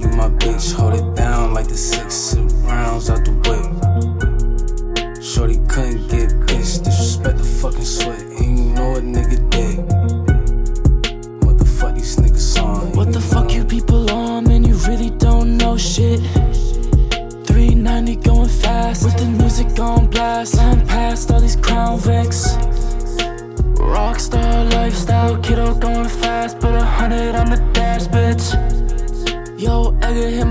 you my bitch. Hold it down like the six, six rounds out the whip. Shorty couldn't get bitch, disrespect the fucking sweat, and you know a nigga did. What the fuck these niggas on? What the fuck you people on, man? You really don't know shit. 390 going fast, with the music on blast. I'm past all these Crown Vics. Rockstar lifestyle, kiddo going fast.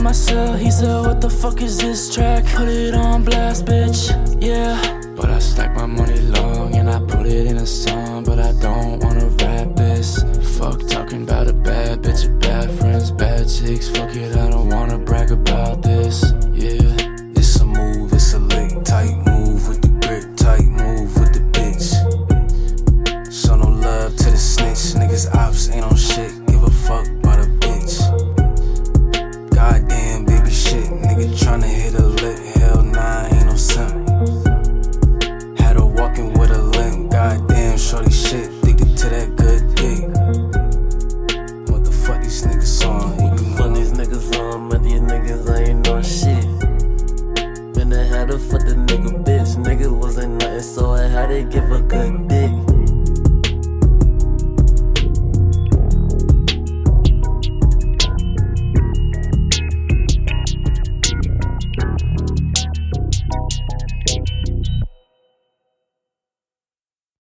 My cell. He said, What the fuck is this track? Put it on blast, bitch. Yeah. But I stack my money long and I put it in a song. But I don't wanna rap this. Fuck talking about a bad bitch, or bad friends, bad chicks. Fuck it, I don't wanna brag about this. Yeah. It's a move, it's a lick, type move with the grip, type move with the bitch. Show no love to the snitch, niggas ops ain't Been